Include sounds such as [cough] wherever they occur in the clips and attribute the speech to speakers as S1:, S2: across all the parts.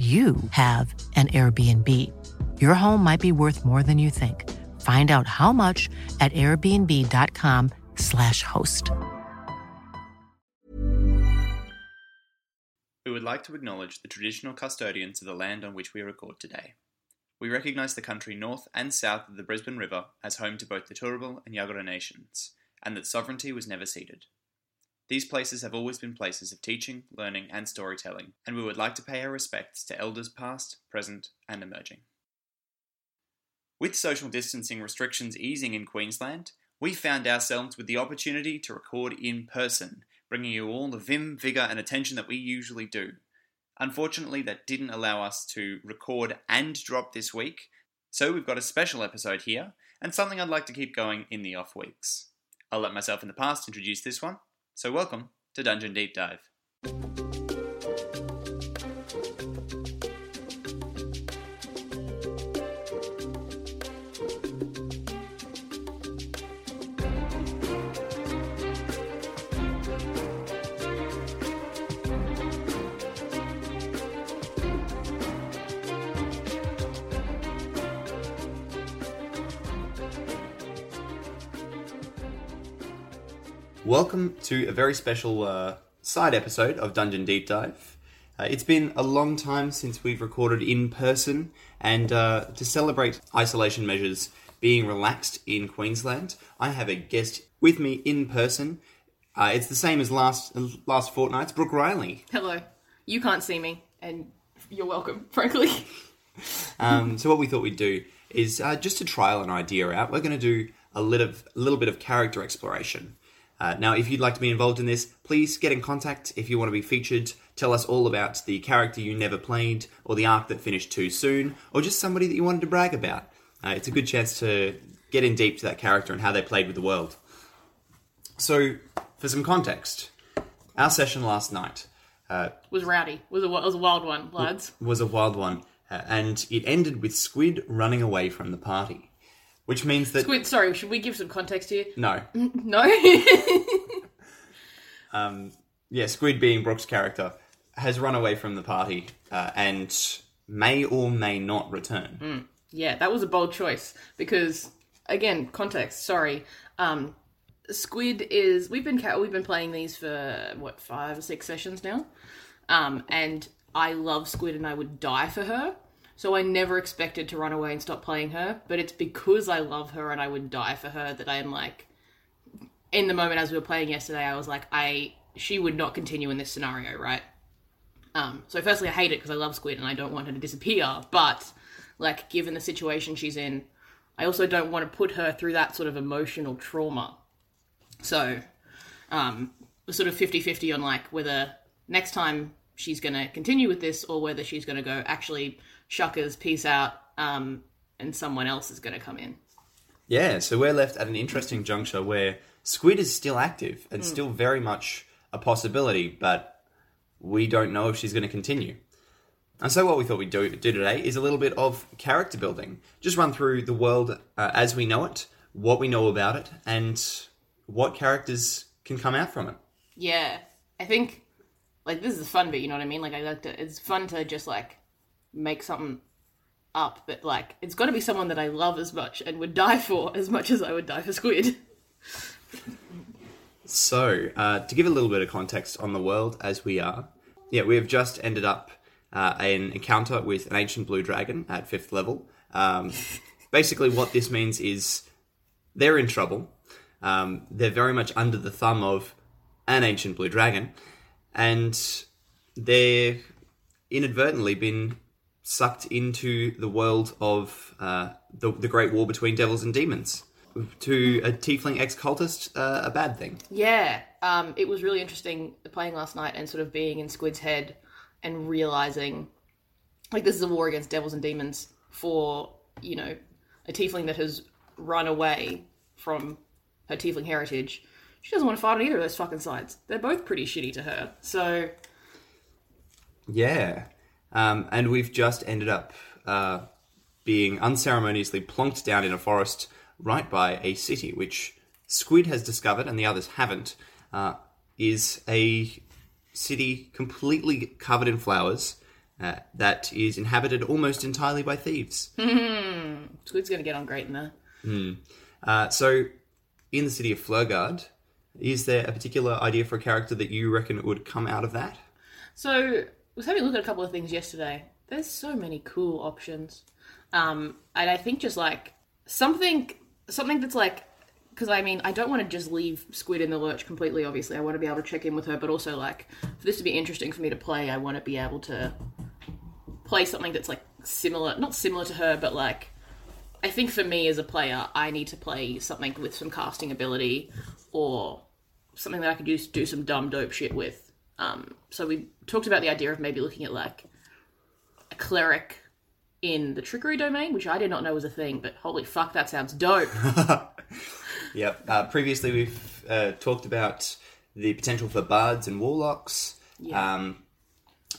S1: you have an Airbnb. Your home might be worth more than you think. Find out how much at airbnb.com/slash host.
S2: We would like to acknowledge the traditional custodians of the land on which we record today. We recognise the country north and south of the Brisbane River as home to both the Turrbal and Yagara nations, and that sovereignty was never ceded. These places have always been places of teaching, learning, and storytelling, and we would like to pay our respects to elders past, present, and emerging. With social distancing restrictions easing in Queensland, we found ourselves with the opportunity to record in person, bringing you all the vim, vigour, and attention that we usually do. Unfortunately, that didn't allow us to record and drop this week, so we've got a special episode here, and something I'd like to keep going in the off weeks. I'll let myself in the past introduce this one, so, welcome to Dungeon Deep Dive. Welcome to a very special uh, side episode of Dungeon Deep Dive. Uh, it's been a long time since we've recorded in person, and uh, to celebrate isolation measures being relaxed in Queensland, I have a guest with me in person. Uh, it's the same as last last fortnight's Brooke Riley.
S3: Hello. You can't see me, and you're welcome, [laughs] frankly.
S2: um, so what we thought we'd do is uh, just to trial an idea out. We're going to do a little, a little bit of character exploration. Uh, now, if you'd like to be involved in this, please get in contact. If you want to be featured, tell us all about the character you never played, or the arc that finished too soon, or just somebody that you wanted to brag about. Uh, it's a good chance to get in deep to that character and how they played with the world. So, for some context, our session last night
S3: uh, was rowdy. Was a was a wild one, lads.
S2: Was a wild one, uh, and it ended with Squid running away from the party which means that
S3: Squid. Sorry, should we give some context here?
S2: no, [laughs]
S3: No. [laughs]
S2: um, yeah, Squid being Brooke's character has run away from the party uh, and may or may not return.
S3: Mm. yeah, that was a bold choice because again, context. Sorry. Um, Squid is we've been we've been playing these for what five or six sessions now, um, and I love Squid and I would die for her. So I never expected to run away and stop playing her, but it's because I love her and I would die for her that I'm like in the moment as we were playing yesterday, I was like, I she would not continue in this scenario, right? Um, so firstly, I hate it because I love Squid and I don't want her to disappear. But like, given the situation she's in, I also don't want to put her through that sort of emotional trauma. So, um, sort of 50-50 on like whether next time she's going to continue with this or whether she's going to go actually shuckers, peace out, um, and someone else is going to come in.
S2: Yeah, so we're left at an interesting juncture where Squid is still active and mm. still very much a possibility, but we don't know if she's going to continue. And so, what we thought we'd do, do today is a little bit of character building. Just run through the world uh, as we know it, what we know about it, and what characters can come out from it.
S3: Yeah, I think like this is fun bit. You know what I mean? Like I like to. It's fun to just like make something up, but like it's got to be someone that I love as much and would die for as much as I would die for Squid.
S2: so, uh, to give a little bit of context on the world as we are, yeah, we have just ended up uh, an encounter with an ancient blue dragon at fifth level. Um, [laughs] basically, what this means is they're in trouble. Um, they're very much under the thumb of an ancient blue dragon, and they're inadvertently been sucked into the world of uh, the, the Great War between devils and demons. To a tiefling ex cultist, uh, a bad thing.
S3: Yeah, um, it was really interesting playing last night and sort of being in Squid's head and realizing like this is a war against devils and demons for you know a tiefling that has run away from her tiefling heritage. She doesn't want to fight on either of those fucking sides. They're both pretty shitty to her. So
S2: Yeah. Um, and we've just ended up uh, being unceremoniously plonked down in a forest right by a city, which Squid has discovered and the others haven't, uh, is a city completely covered in flowers uh, that is inhabited almost entirely by thieves.
S3: Squid's gonna get on great in there.
S2: Uh, so, in the city of Flurgard, is there a particular idea for a character that you reckon would come out of that?
S3: So I was having a look at a couple of things yesterday. There's so many cool options, um, and I think just like something, something that's like, because I mean, I don't want to just leave Squid in the lurch completely. Obviously, I want to be able to check in with her, but also like for this to be interesting for me to play, I want to be able to play something that's like similar, not similar to her, but like I think for me as a player, I need to play something with some casting ability or something that I could use do some dumb dope shit with. Um, so we talked about the idea of maybe looking at like a cleric in the trickery domain, which I did not know was a thing, but holy fuck, that sounds dope. [laughs]
S2: Yep. Uh, previously, we've uh, talked about the potential for bards and warlocks.
S3: Yeah.
S2: Um,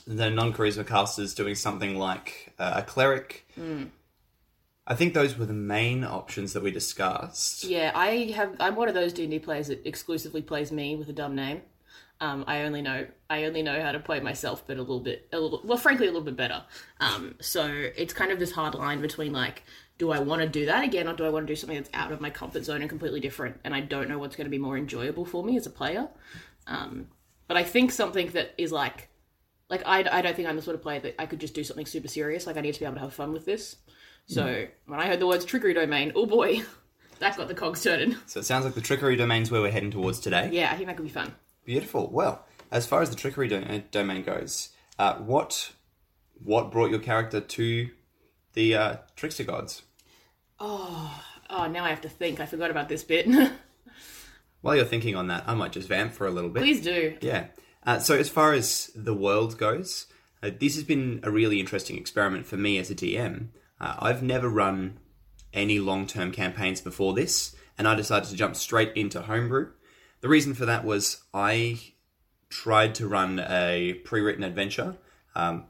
S2: the non-charisma casters doing something like uh, a cleric. I think those were the main options that we discussed.
S3: yeah, I have. I'm one of those D and D players that exclusively plays me with a dumb name. Um, I only know I only know how to play myself, but a little bit, a little well, frankly, a little bit better. Um, so it's kind of this hard line between like, do I want to do that again, or do I want to do something that's out of my comfort zone and completely different? And I don't know what's going to be more enjoyable for me as a player. Um, but I think something that is like, like I, I don't think I'm the sort of player that I could just do something super serious. Like I need to be able to have fun with this. So when I heard the words trickery domain, oh boy, [laughs] that got the cogs turning.
S2: So it sounds like the trickery domain's where we're heading towards today.
S3: Yeah, I think that could be fun.
S2: Beautiful. Well, as far as the trickery do- uh, domain goes, uh, what what brought your character to the uh, trickster gods?
S3: Oh, now I have to think. I forgot about this bit. [laughs]
S2: While you're thinking on that, I might just vamp for a little bit.
S3: Please do.
S2: Yeah. Uh, so as far as the world goes, uh, this has been a really interesting experiment for me as a DM. Uh, I've never run any long-term campaigns before this, and I decided to jump straight into homebrew. The reason for that was I tried to run a pre-written adventure, um,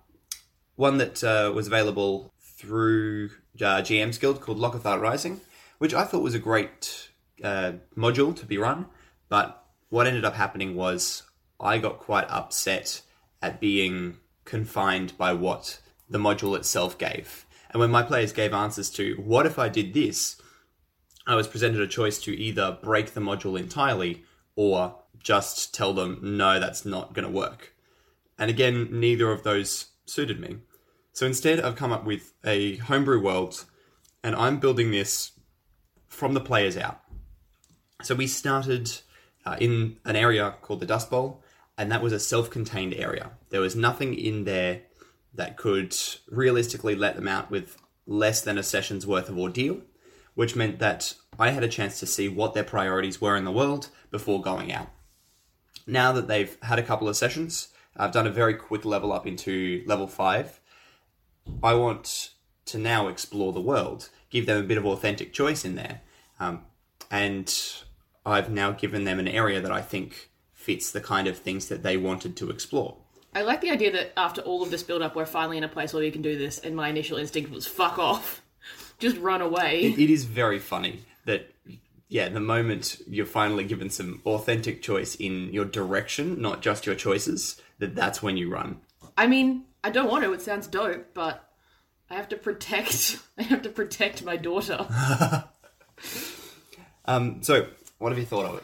S2: one that uh, was available through uh, GM's Guild called Lockathar Rising, which I thought was a great uh, module to be run. But what ended up happening was I got quite upset at being confined by what the module itself gave. And when my players gave answers to what if I did this, I was presented a choice to either break the module entirely or just tell them, no, that's not going to work. And again, neither of those suited me. So instead, I've come up with a homebrew world, and I'm building this from the players out. So we started uh, in an area called the Dust Bowl, and that was a self contained area. There was nothing in there that could realistically let them out with less than a session's worth of ordeal, which meant that I had a chance to see what their priorities were in the world before going out. Now that they've had a couple of sessions, I've done a very quick level up into level 5. I want to now explore the world, give them a bit of authentic choice in there. Um, and I've now given them an area that I think fits the kind of things that they wanted to explore.
S3: I like the idea that after all of this build up, we're finally in a place where we can do this, and my initial instinct was fuck off. [laughs] Just run away.
S2: It is very funny that, yeah, the moment you're finally given some authentic choice in your direction, not just your choices, that that's when you run.
S3: I mean, I don't want to, it sounds dope, but I have to protect [laughs] I have to protect my daughter. [laughs]
S2: Um, so, what have you thought of it?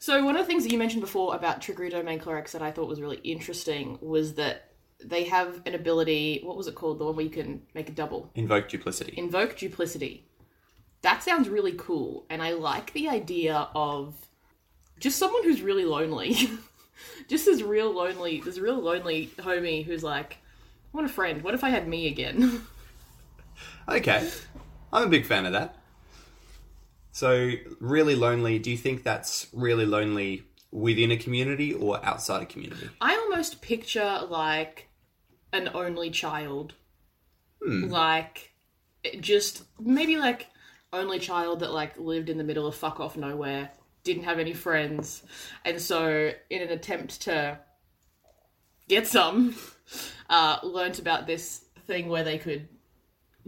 S3: So one of the things that you mentioned before about trickery domain clerics that I thought was really interesting was that they have an ability. What was it called? The one where you can make a double.
S2: Invoke duplicity.
S3: Invoke duplicity. That sounds really cool, and I like the idea of just someone who's really lonely. [laughs] just this real lonely, this real lonely homie who's like, I want a friend. What if I had me again? [laughs]
S2: Okay, I'm a big fan of that. So, really lonely, do you think that's really lonely within a community or outside a community?
S3: I almost picture like an only child like just maybe like only child that like lived in the middle of fuck off nowhere, didn't have any friends, and so in an attempt to get some, uh, learnt about this thing where they could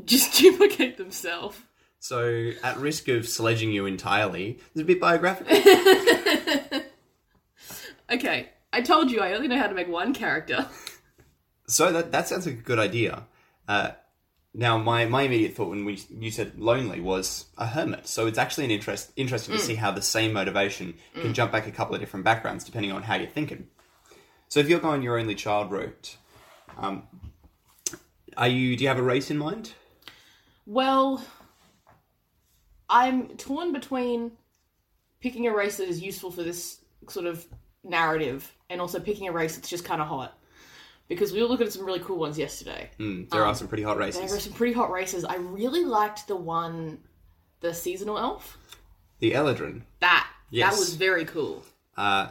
S3: just [laughs] duplicate themselves.
S2: So, at risk of sledging you entirely, it's a bit biographical. [laughs]
S3: Okay, I told you I only know how to make one character.
S2: so that that sounds like a good idea. Uh, now, my, my immediate thought when we, you said lonely was a hermit. So it's actually an interest interesting to see how the same motivation can jump back a couple of different backgrounds depending on how you're thinking. So if you're going your only child route, um, are you? Do you have a race in mind?
S3: Well, I'm torn between picking a race that is useful for this sort of narrative and also picking a race that's just kind of hot. Because we were looking at some really cool ones yesterday.
S2: Mm, there are some pretty hot races.
S3: There were some pretty hot races. I really liked the one, the seasonal elf.
S2: The Eladrin.
S3: That
S2: Yes.
S3: that was very cool.
S2: Uh,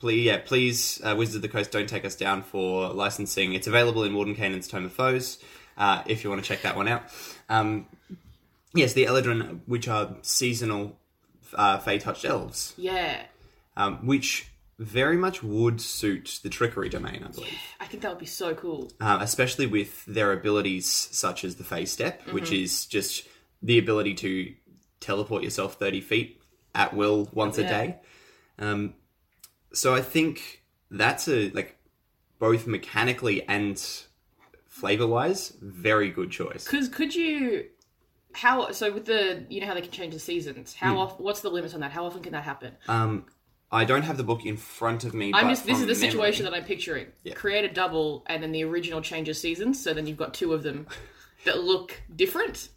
S2: please, yeah, please, uh, Wizards of the Coast, don't take us down for licensing. It's available in Warden Mordenkainen's Tome of Foes, uh, if you want to check that one out. Um, yes, the Eladrin, which are seasonal uh, Fey-touched elves,
S3: Yeah,
S2: um, which very much would suit the Trickery domain, I believe.
S3: I think that would be so cool.
S2: Um, especially with their abilities such as the Fey Step,
S3: Mm-hmm.
S2: which is just the ability to teleport yourself 30 feet at will once a
S3: Yeah.
S2: day. Um, so I think that's a, like, both mechanically and flavor wise, very good choice.
S3: Because could you, how so with the you know how they can change the seasons? How
S2: Hmm.
S3: often? What's the limit on that? How often can that happen?
S2: Um, I don't have the book in front of me.
S3: I'm
S2: but
S3: just this is the
S2: memory-
S3: situation that I'm picturing.
S2: Yeah.
S3: Create a double, and then the original changes seasons. So then you've got two of them [laughs] that look different.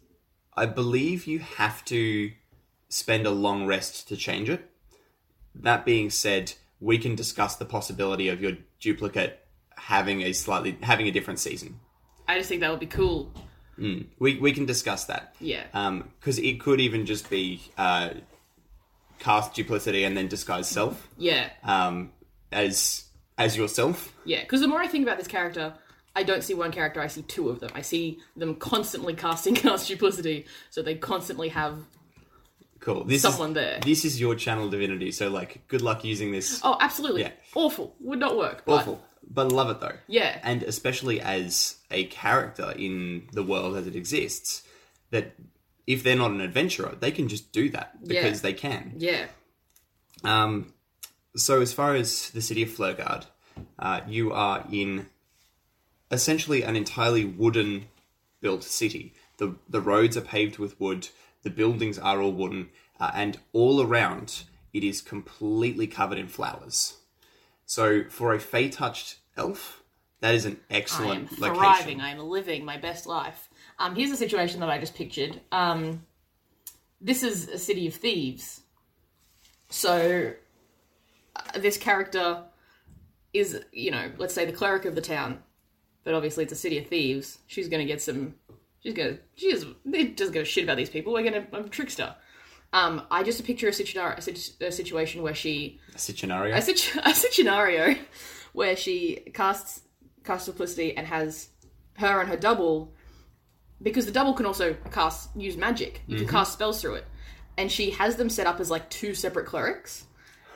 S2: I believe you have to spend a long rest to change it. That being said, we can discuss the possibility of your duplicate having a slightly having a different season.
S3: I just think that would be cool.
S2: We we can discuss that.
S3: Yeah.
S2: because it could even just be uh, cast duplicity and then disguise self
S3: Yeah,
S2: um, as as yourself.
S3: yeah. Because the more I think about this character, I don't see one character. I see two of them. I see them constantly casting [laughs] cast duplicity, so they constantly have.
S2: Cool. This
S3: Someone
S2: is,
S3: there.
S2: This is your channel divinity. So like, good luck using this.
S3: Oh, absolutely
S2: Yeah.
S3: awful. Would not work. But
S2: Awful, but love it though.
S3: Yeah.
S2: and especially as a character in the world as it exists, that if they're not an adventurer, they can just do that because
S3: Yeah.
S2: they can.
S3: Yeah.
S2: Um, so as far as the city of Flurgard, uh, you are in essentially an entirely wooden built city. The the roads are paved with wood. The buildings are all wooden, uh, and all around it is completely covered in flowers. So for a Fey touched elf, that is an excellent
S3: I am thriving.
S2: location.
S3: I am living my best life. Um, here's a situation that I just pictured. Um, this is a city of thieves. So, uh, this character is, you know, let's say the cleric of the town, but obviously it's a city of thieves. She's going to get some. She's going to. She is. They doesn't give a shit about these people. We're going to. I'm a trickster. Um, I just picture a, situ- a, situation where she
S2: Scenario.
S3: a, situ- [laughs] a scenario where she casts casts duplicity and has her and her double because the double can also cast use magic. You can cast spells through it, and she has them set up as like two separate clerics.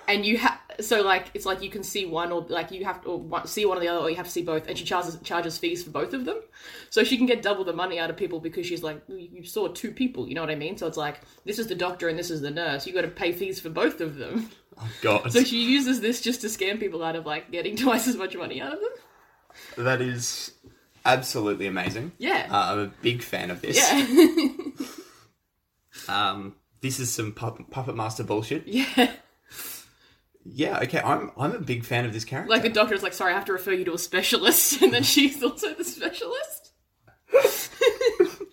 S3: And you have so like it's like you can see one or like you have to or one, see one or the other or you have to see both, and she charges charges fees for both of them, so she can get double the money out of people because she's like you saw two people, you know what I mean? So it's like this is the doctor and this is the nurse. You got to pay fees for both of them. [laughs]
S2: God,
S3: So she uses this just to scam people out of like getting [laughs] twice as much money out of them.
S2: that is absolutely amazing.
S3: Yeah.
S2: Uh, I'm a big fan of this.
S3: yeah. [laughs]
S2: Um, this is some puppet, puppet master bullshit.
S3: yeah.
S2: Yeah, okay, I'm I'm a big fan of this character.
S3: Like the doctor is like, sorry, I have to refer you to a specialist, [laughs] and then she's also the specialist. [laughs]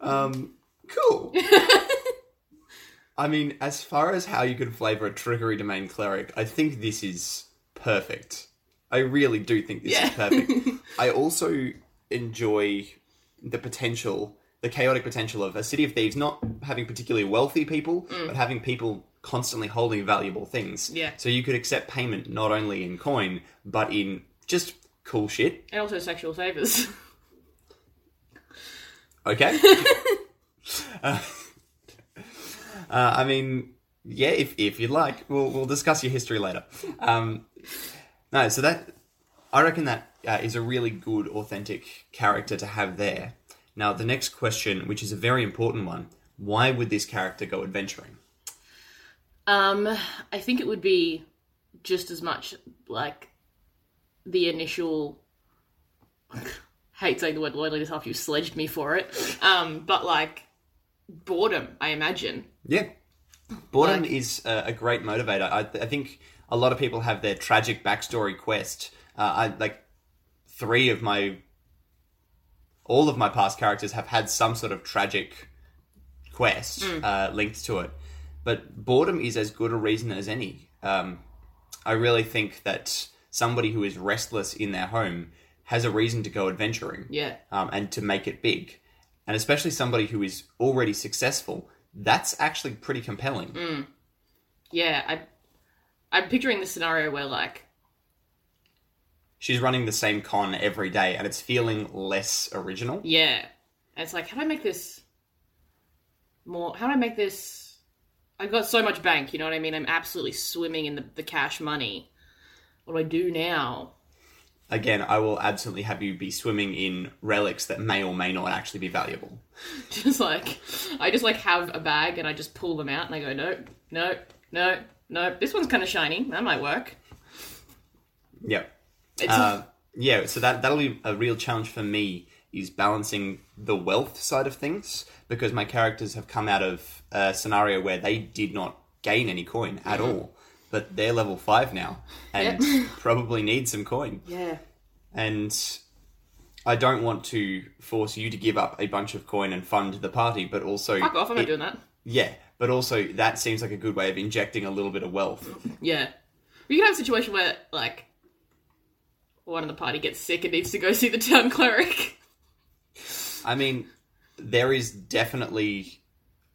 S2: um, cool. [laughs] I mean, as far as how you could flavor a trickery domain cleric, I think this is perfect. I really do think this
S3: Yeah.
S2: is perfect. I also enjoy the potential, the chaotic potential of a city of thieves not having particularly wealthy people, but having people constantly holding valuable things.
S3: Yeah.
S2: So you could accept payment not only in coin, but in just cool shit.
S3: And also sexual favors. [laughs]
S2: Okay. [laughs] uh, uh, I mean, yeah, if if you'd like, we'll we'll discuss your history later. Um, no, so that I reckon that uh, is a really good, authentic character to have there. Now, the next question, which is a very important one, why would this character go adventuring?
S3: Um, I think it would be just as much like the initial. hate saying the word loneliness after you sledged me for it. Um, but like boredom, I imagine.
S2: Yeah. Boredom
S3: Like-
S2: is a, a great motivator. I, I think a lot of people have their tragic backstory quest. Uh, I like three of my, all of my past characters have had some sort of tragic quest uh, linked to it. But boredom is as good a reason as any. Um, I really think that somebody who is restless in their home has a reason to go adventuring
S3: Yeah.
S2: um, and to make it big. And especially somebody who is already successful, that's actually pretty compelling.
S3: Yeah, I I'm picturing the scenario where like
S2: She's running the same con every day and it's feeling less original.
S3: yeah. And it's like, how do I make this more how do I make this I've got so much bank, you know what I mean? I'm absolutely swimming in the, the cash money. What do I do now?
S2: Again, I will absolutely have you be swimming in relics that may or may not actually be valuable. [laughs]
S3: just like I just like have a bag and I just pull them out and I go, nope, nope, nope, nope. This one's kind of shiny. That might work.
S2: Yep.
S3: It's
S2: Uh, yeah, so that that'll be a real challenge for me is balancing the wealth side of things because my characters have come out of a scenario where they did not gain any coin at all, but they're level five now and [laughs] probably need some coin.
S3: yeah,
S2: And I don't want to force you to give up a bunch of coin and fund the party, but also
S3: fuck off. I'm not doing that.
S2: yeah, but also that seems like a good way of injecting a little bit of wealth.
S3: Yeah, we can have a situation where like one of the party gets sick and needs to go [laughs] see the town cleric.
S2: I mean, there is definitely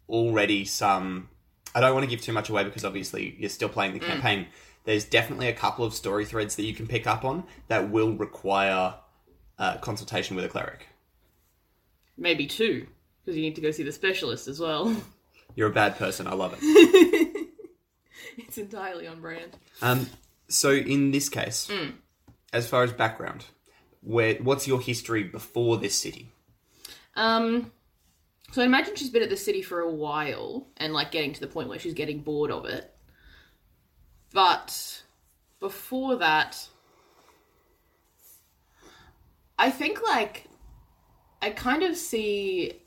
S2: already some. I don't want to give too much away because obviously you're still playing the campaign. There's definitely a couple of story threads that you can pick up on that will require uh, consultation with a cleric.
S3: Maybe two, because you need to go see the specialist as well. [laughs]
S2: You're a bad person. I love it. [laughs]
S3: it's entirely on brand.
S2: Um, so in this case, as far as background, where what's your history before this city?
S3: Um, so I imagine she's been at the city for a while and like getting to the point where she's getting bored of it. But before that, I think like I kind of see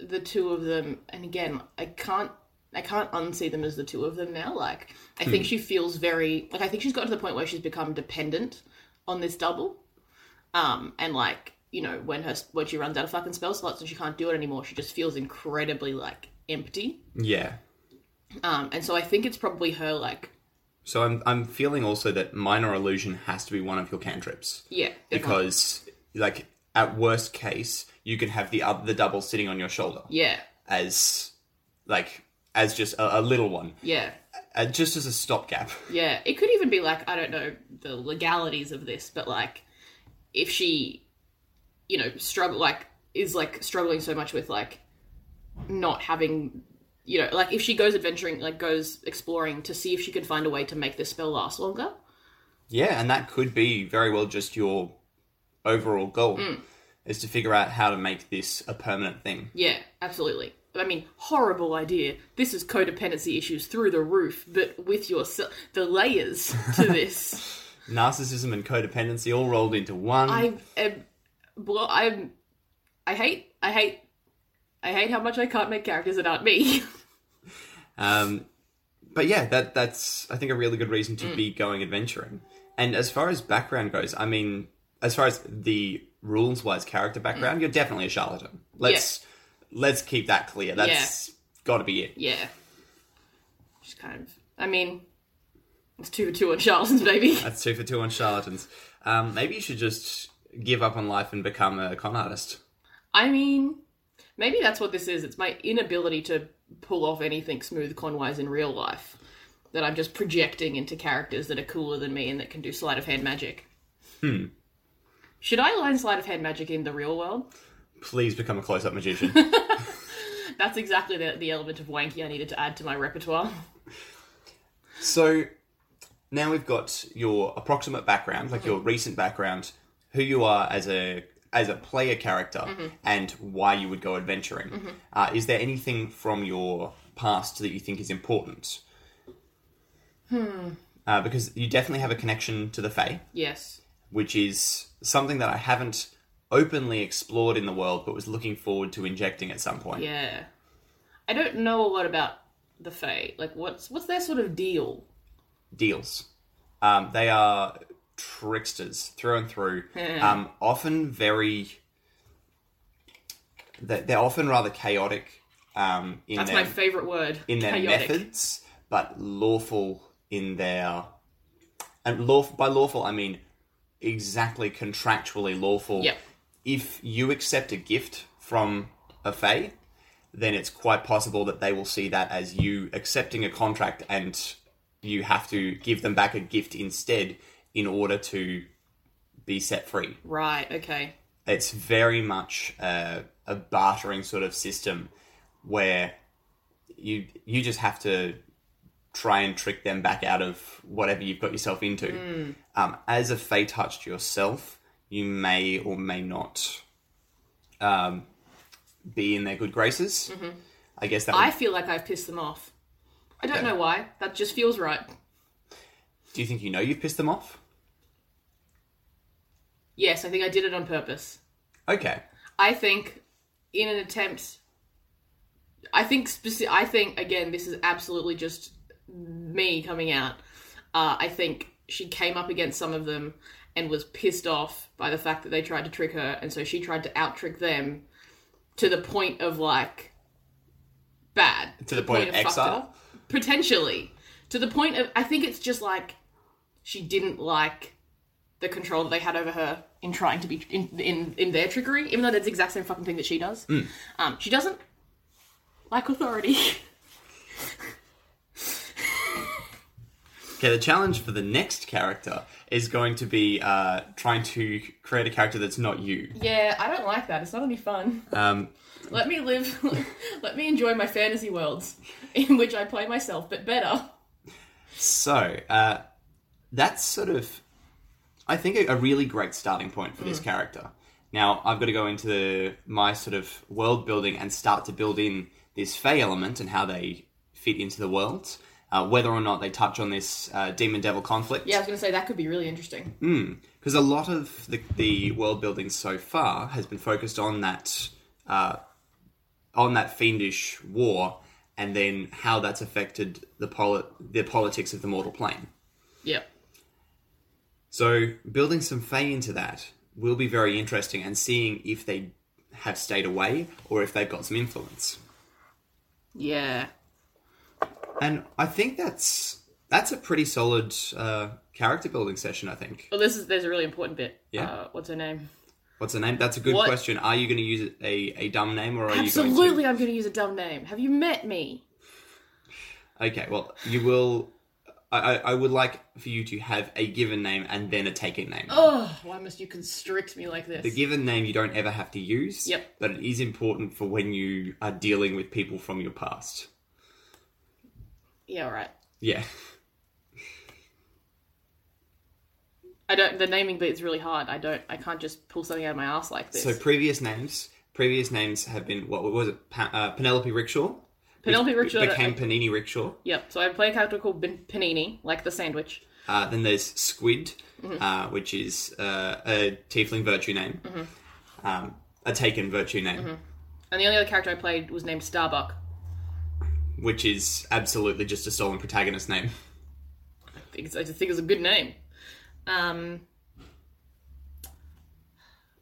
S3: the two of them, and again, I can't. I can't unsee them as the two of them now. Like, I think she feels very like I think she's got to the point where she's become dependent on this double. Um, and like, you know, when her when she runs out of fucking spell slots and she can't do it anymore, she just feels incredibly like empty.
S2: Yeah.
S3: Um, and so I think it's probably her like,
S2: So I'm I'm feeling also that minor illusion has to be one of your cantrips.
S3: yeah,
S2: because like at worst case you can have the other the double sitting on your shoulder
S3: yeah,
S2: as like as just a, a little one
S3: yeah,
S2: uh, just as a stopgap [laughs]
S3: yeah. It could even be like I don't know the legalities of this, but like if she, you know, struggle like is like struggling so much with like not having. You know, like if she goes adventuring, like goes exploring to see if she can find a way to make this spell last longer.
S2: yeah and that could be very well just your overall goal mm. is to figure out how to make this a permanent thing
S3: Yeah, absolutely. I mean, horrible idea. This is codependency issues through the roof, but with your the layers to [laughs] this.
S2: narcissism and codependency all rolled into one
S3: I am, blo- I'm, I hate, I hate, I hate how much I can't make characters that aren't me. [laughs]
S2: Um, but yeah, that that's I think a really good reason
S3: Mm.
S2: to be going adventuring. And as far as background goes, I mean, as far as the rules wise character
S3: Mm.
S2: background, you're definitely a charlatan. Let's let's keep that clear. That's got to be it.
S3: yeah, just kind of. I mean, it's two for two on charlatans, [laughs] baby.
S2: That's two for two on charlatans. Um, maybe you should just give up on life and become a con artist.
S3: I mean, maybe that's what this is. It's my inability to pull off anything smooth conwise in real life that I'm just projecting into characters that are cooler than me and that can do sleight of hand magic. Hmm. Should I learn sleight of hand magic in the real world?
S2: please become a close-up magician. [laughs]
S3: That's exactly the, the element of wanky I needed to add to my repertoire.
S2: so now we've got your approximate background, like your recent background, who you are as a as a player character, and why you would go adventuring. Uh, is there anything from your past that you think is important? Hmm. Uh, because you definitely have a connection to the Fae.
S3: Yes.
S2: which is something that I haven't openly explored in the world, but was looking forward to injecting at some point.
S3: Yeah. I don't know a lot about the Fae. Like, what's what's their sort of deal?
S2: Deals. Um, they are tricksters through and through. um, often very. They're, often rather chaotic um, in
S3: That's
S2: their
S3: my favorite word.
S2: in their
S3: Chaotic.
S2: methods, but lawful in their and lawful by lawful I mean exactly contractually lawful.
S3: Yep.
S2: If you accept a gift from a Fae, then it's quite possible that they will see that as you accepting a contract and you have to give them back a gift instead in order to be set free.
S3: Right. Okay.
S2: It's very much a, a bartering sort of system where you you just have to try and trick them back out of whatever you've got yourself into. Um, as a Fey touched yourself, you may or may not um, be in their good graces. I guess that would,
S3: I feel like I've pissed them off. I don't
S2: Okay.
S3: know why. That just feels right.
S2: do you think you know you've pissed them off?
S3: Yes, I think I did it on purpose.
S2: Okay.
S3: I think in an attempt I think speci- I think again this is absolutely just me coming out. Uh, I think she came up against some of them and was pissed off by the fact that they tried to trick her and so she tried to out trick them to the point of like bad
S2: To the point of
S3: fucked
S2: exile?
S3: potentially to the point of I think it's just like she didn't like the control that they had over her in trying to be in in, in their trickery, even though that's the exact same fucking thing that she does.
S2: Hmm.
S3: Um, she doesn't like authority.
S2: Okay, the challenge for the next character is going to be uh, trying to create a character that's not you.
S3: yeah, I don't like that. It's not any fun.
S2: Um,
S3: Let me live. [laughs] let me enjoy my fantasy worlds in which I play myself, but better.
S2: So, uh, that's sort of, I think, a, a really great starting point for this character. Now, I've got to go into the, my sort of world building and start to build in this Fey element and how they fit into the world. Uh, whether or not they touch on this uh, demon devil conflict.
S3: Yeah, I was gonna say that could be really interesting.
S2: Because a lot of the, the world building so far has been focused on that, uh, on that fiendish war, and then how that's affected the poli- the politics of the mortal plane.
S3: Yep.
S2: So building some Fey into that will be very interesting, and seeing if they have stayed away or if they've got some influence.
S3: Yeah.
S2: And I think that's that's a pretty solid uh, character building session. I think.
S3: Well, this is there's a really important bit.
S2: Yeah.
S3: Uh, what's her name?
S2: What's her name? That's a good
S3: What-
S2: question. Are you going to use a, a dumb name or are you
S3: Absolutely,
S2: to?
S3: I'm going to use a dumb name. Have you met me?
S2: Okay, well, you will. I, I would like for you to have a given name and then a taken name.
S3: Oh, why must you constrict me like this?
S2: The given name you don't ever have to use.
S3: Yep.
S2: But it is important for when you are dealing with people from your past.
S3: yeah, all right.
S2: Yeah.
S3: I don't. The naming bit is really hard. I don't. I can't just pull something out of my ass like this.
S2: So previous names, previous names have been what, what was it? Pa- uh, Penelope Rickshaw.
S3: Penelope Rickshaw-
S2: became Panini Rickshaw.
S3: yep. So I play a character called Panini, like the sandwich.
S2: Uh, then there's Squid,
S3: Mm-hmm.
S2: uh, which is uh, a tiefling virtue name,
S3: Mm-hmm.
S2: um, a taken virtue name,
S3: And the only other character I played was named Starbuck.
S2: which is absolutely just a stolen protagonist name.
S3: I think it's, I just think it's a good name. Um,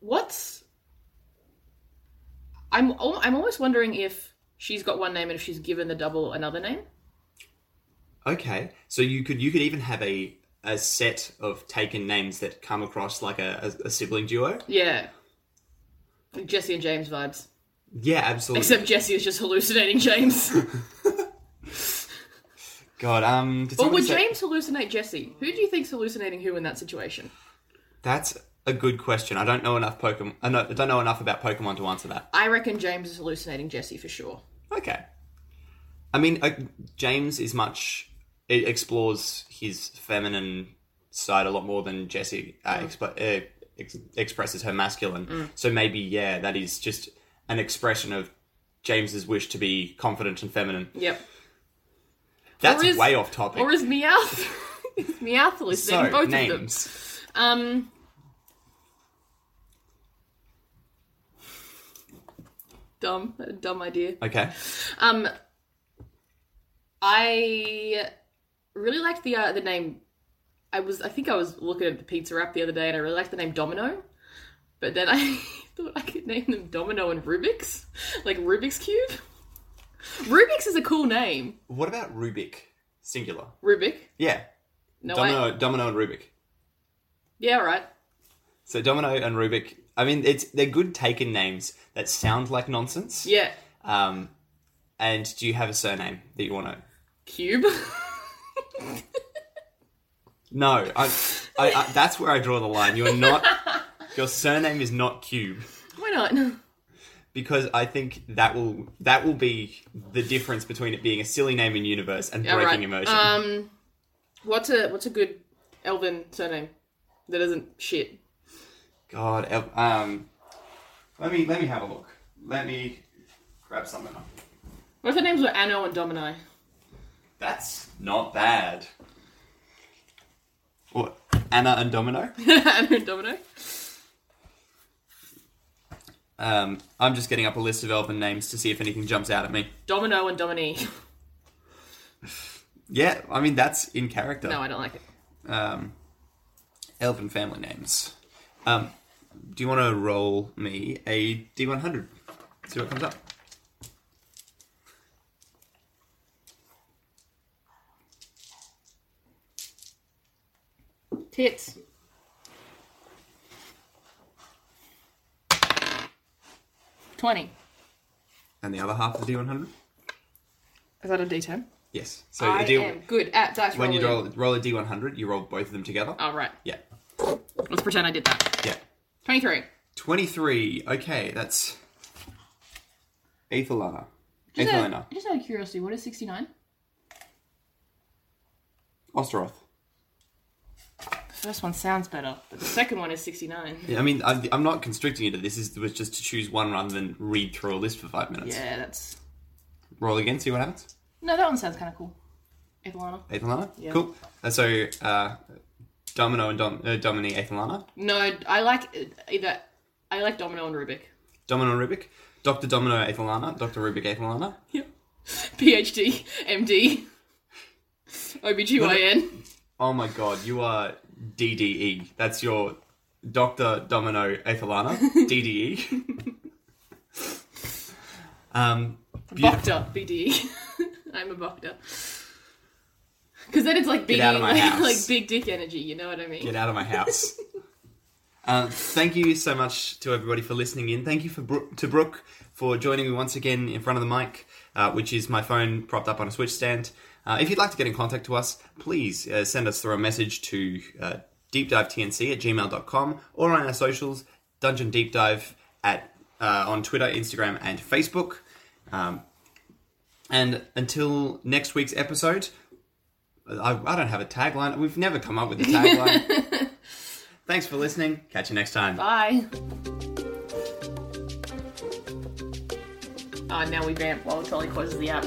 S3: what's I'm I'm almost wondering if she's got one name and if she's given the double another name.
S2: Okay, so you could you could even have a a set of taken names that come across like a, a, a sibling duo.
S3: Yeah, like Jessie and James vibes.
S2: Yeah, absolutely.
S3: Except Jessie is just hallucinating James. [laughs]
S2: God, um,
S3: or would
S2: say-
S3: James hallucinate Jessie? Who do you think's hallucinating who in that situation?
S2: That's a good question. I don't know enough Pokemon. I, know, I don't know enough about Pokemon to answer that.
S3: I reckon James is hallucinating Jessie for sure.
S2: Okay. I mean, uh, James is much. It explores his feminine side a lot more than Jessie uh, exp- uh, ex- expresses her masculine. So maybe, yeah, that is just an expression of James's wish to be confident and feminine.
S3: Yep.
S2: That's
S3: is-
S2: way off topic.
S3: Or is Meowth? [laughs] is Meowth hallucinating
S2: so
S3: both
S2: names.
S3: of them? Um. Dumb, dumb idea.
S2: Okay.
S3: Um, I really liked the uh, the name. I was I think I was looking at the pizza wrap the other day, and I really liked the name Domino. But then I [laughs] thought I could name them Domino and Rubik's, like Rubik's cube. Rubik's is a cool name.
S2: What about Rubik? Singular.
S3: Rubik.
S2: Yeah.
S3: No,
S2: Domino,
S3: I,
S2: Domino and Rubik.
S3: yeah, right.
S2: So Domino and Rubik. I mean, it's they're good taken names that sound like nonsense.
S3: Yeah,
S2: Um, and do you have a surname that you want to?
S3: cube. [laughs]
S2: No, I, I, I, that's where I draw the line. You're not. your surname is not Cube
S3: Why not?
S2: because I think that will that will be the difference between it being a silly name in universe and breaking
S3: right.
S2: immersion.
S3: Um, what's a what's a good Elven surname that isn't shit?
S2: God, um, let me let me have a look. Let me grab something up.
S3: What if the names were Anno and Domino?
S2: That's not bad. What? Anna and Domino? [laughs]
S3: Anna and Domino.
S2: Um, I'm just getting up a list of elven names to see if anything jumps out at me.
S3: Domino and Dominique.
S2: Yeah, I mean that's in character.
S3: No, I don't like it.
S2: um, elven family names. Um, do you want to roll me a D100? See what comes up.
S3: Tits. Twenty.
S2: And the other half of the D100?
S3: Is that a D10?
S2: Yes. So
S3: I
S2: a D-
S3: am good at dice
S2: when you roll, roll a D100, you roll both of them together.
S3: Oh right.
S2: Yeah.
S3: Let's pretend I did that.
S2: Yeah.
S3: Twenty-three.
S2: 23. Okay, that's. Aethelana.
S3: Just out, just out of curiosity, what is sixty-nine?
S2: Osteroth.
S3: The first one sounds better, but the second one is sixty-nine.
S2: Yeah, I mean, I'm, I'm not constricting you to this. This was just to choose one rather than read through a list for five minutes.
S3: Yeah, that's
S2: Roll again, see what happens.
S3: no. That one sounds kind of cool. Ethelana.
S2: Aethelana?
S3: Yeah.
S2: Cool. Uh, so, uh, Domino and Dom- uh, Domini Aethelana.
S3: No, I like either. I like Domino and Rubik.
S2: Domino and Rubik. Dr. Domino Aethelana. Dr. Rubik Aethelana.
S3: Yep. [laughs] PhD, MD, [laughs] OBGYN.
S2: Oh my god, you are DDE. That's your Dr. Domino Aethelana. [laughs] DDE. um, beautiful.
S3: Bokta, BDE. I'm a Bokta. Because then it's like BDE,
S2: out of my [laughs]
S3: like,
S2: house.
S3: like big dick energy, you know what I mean?
S2: Get out of my house. [laughs] Uh, thank you so much to everybody for listening in. Thank you for Bro- to Brooke for joining me once again in front of the mic, uh, which is my phone propped up on a switch stand. Uh, if you'd like to get in contact to us, please uh, send us through a message to uh, deepdivetnc at gmail.com or on our socials, Dungeon Deep Dive at uh, on Twitter, Instagram, and Facebook. Um, and until next week's episode, I, I don't have a tagline. We've never come up with a tagline. [laughs] Thanks for listening. Catch you next time.
S3: Bye. Ah, now we vamp while Tolly closes the app.